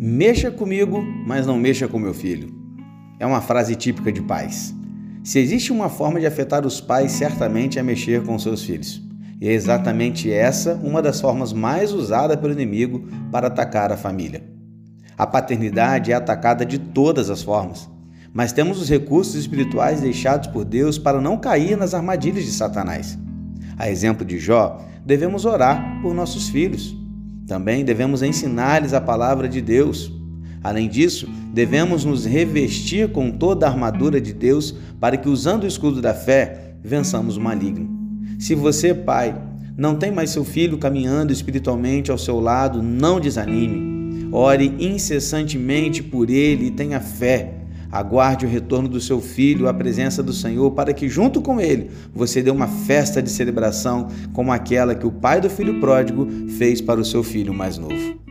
Mexa comigo, mas não mexa com meu filho. É uma frase típica de pais. Se existe uma forma de afetar os pais, certamente é mexer com seus filhos. E é exatamente essa uma das formas mais usadas pelo inimigo para atacar a família. A paternidade é atacada de todas as formas, mas temos os recursos espirituais deixados por Deus para não cair nas armadilhas de Satanás. A exemplo de Jó, devemos orar por nossos filhos. Também devemos ensinar-lhes a palavra de Deus. Além disso, devemos nos revestir com toda a armadura de Deus para que, usando o escudo da fé, vençamos o maligno. Se você, pai, não tem mais seu filho caminhando espiritualmente ao seu lado, não desanime. Ore incessantemente por ele e tenha fé. Aguarde o retorno do seu filho à presença do Senhor, para que, junto com ele, você dê uma festa de celebração como aquela que o pai do filho pródigo fez para o seu filho mais novo.